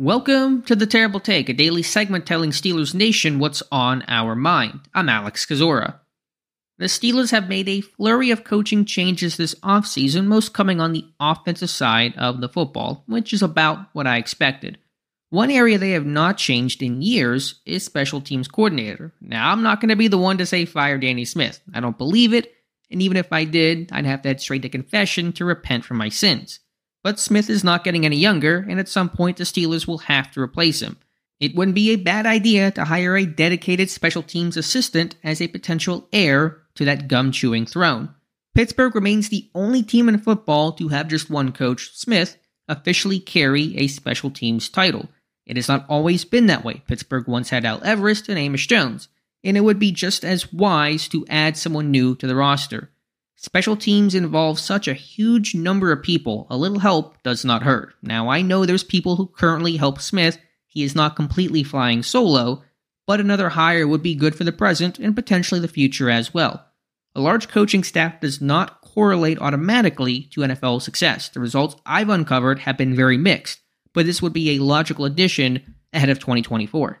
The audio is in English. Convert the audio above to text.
Welcome to The Terrible Take, a daily segment telling Steelers Nation what's on our mind. I'm Alex Kozora. The Steelers have made a flurry of coaching changes this offseason, most coming on the offensive side of the football, which is about what I expected. One area they have not changed in years is special teams coordinator. Now, I'm not going to be the one to say fire Danny Smith. I don't believe it, and even if I did, I'd have to head straight to confession to repent for my sins. But Smith is not getting any younger, and at some point the Steelers will have to replace him. It wouldn't be a bad idea to hire a dedicated special teams assistant as a potential heir to that gum chewing throne. Pittsburgh remains the only team in football to have just one coach, Smith, officially carry a special teams title. It has not always been that way. Pittsburgh once had Al Everest and Amos Jones, and it would be just as wise to add someone new to the roster. Special teams involve such a huge number of people, a little help does not hurt. Now, I know there's people who currently help Smith, he is not completely flying solo, but another hire would be good for the present and potentially the future as well. A large coaching staff does not correlate automatically to NFL success. The results I've uncovered have been very mixed, but this would be a logical addition ahead of 2024.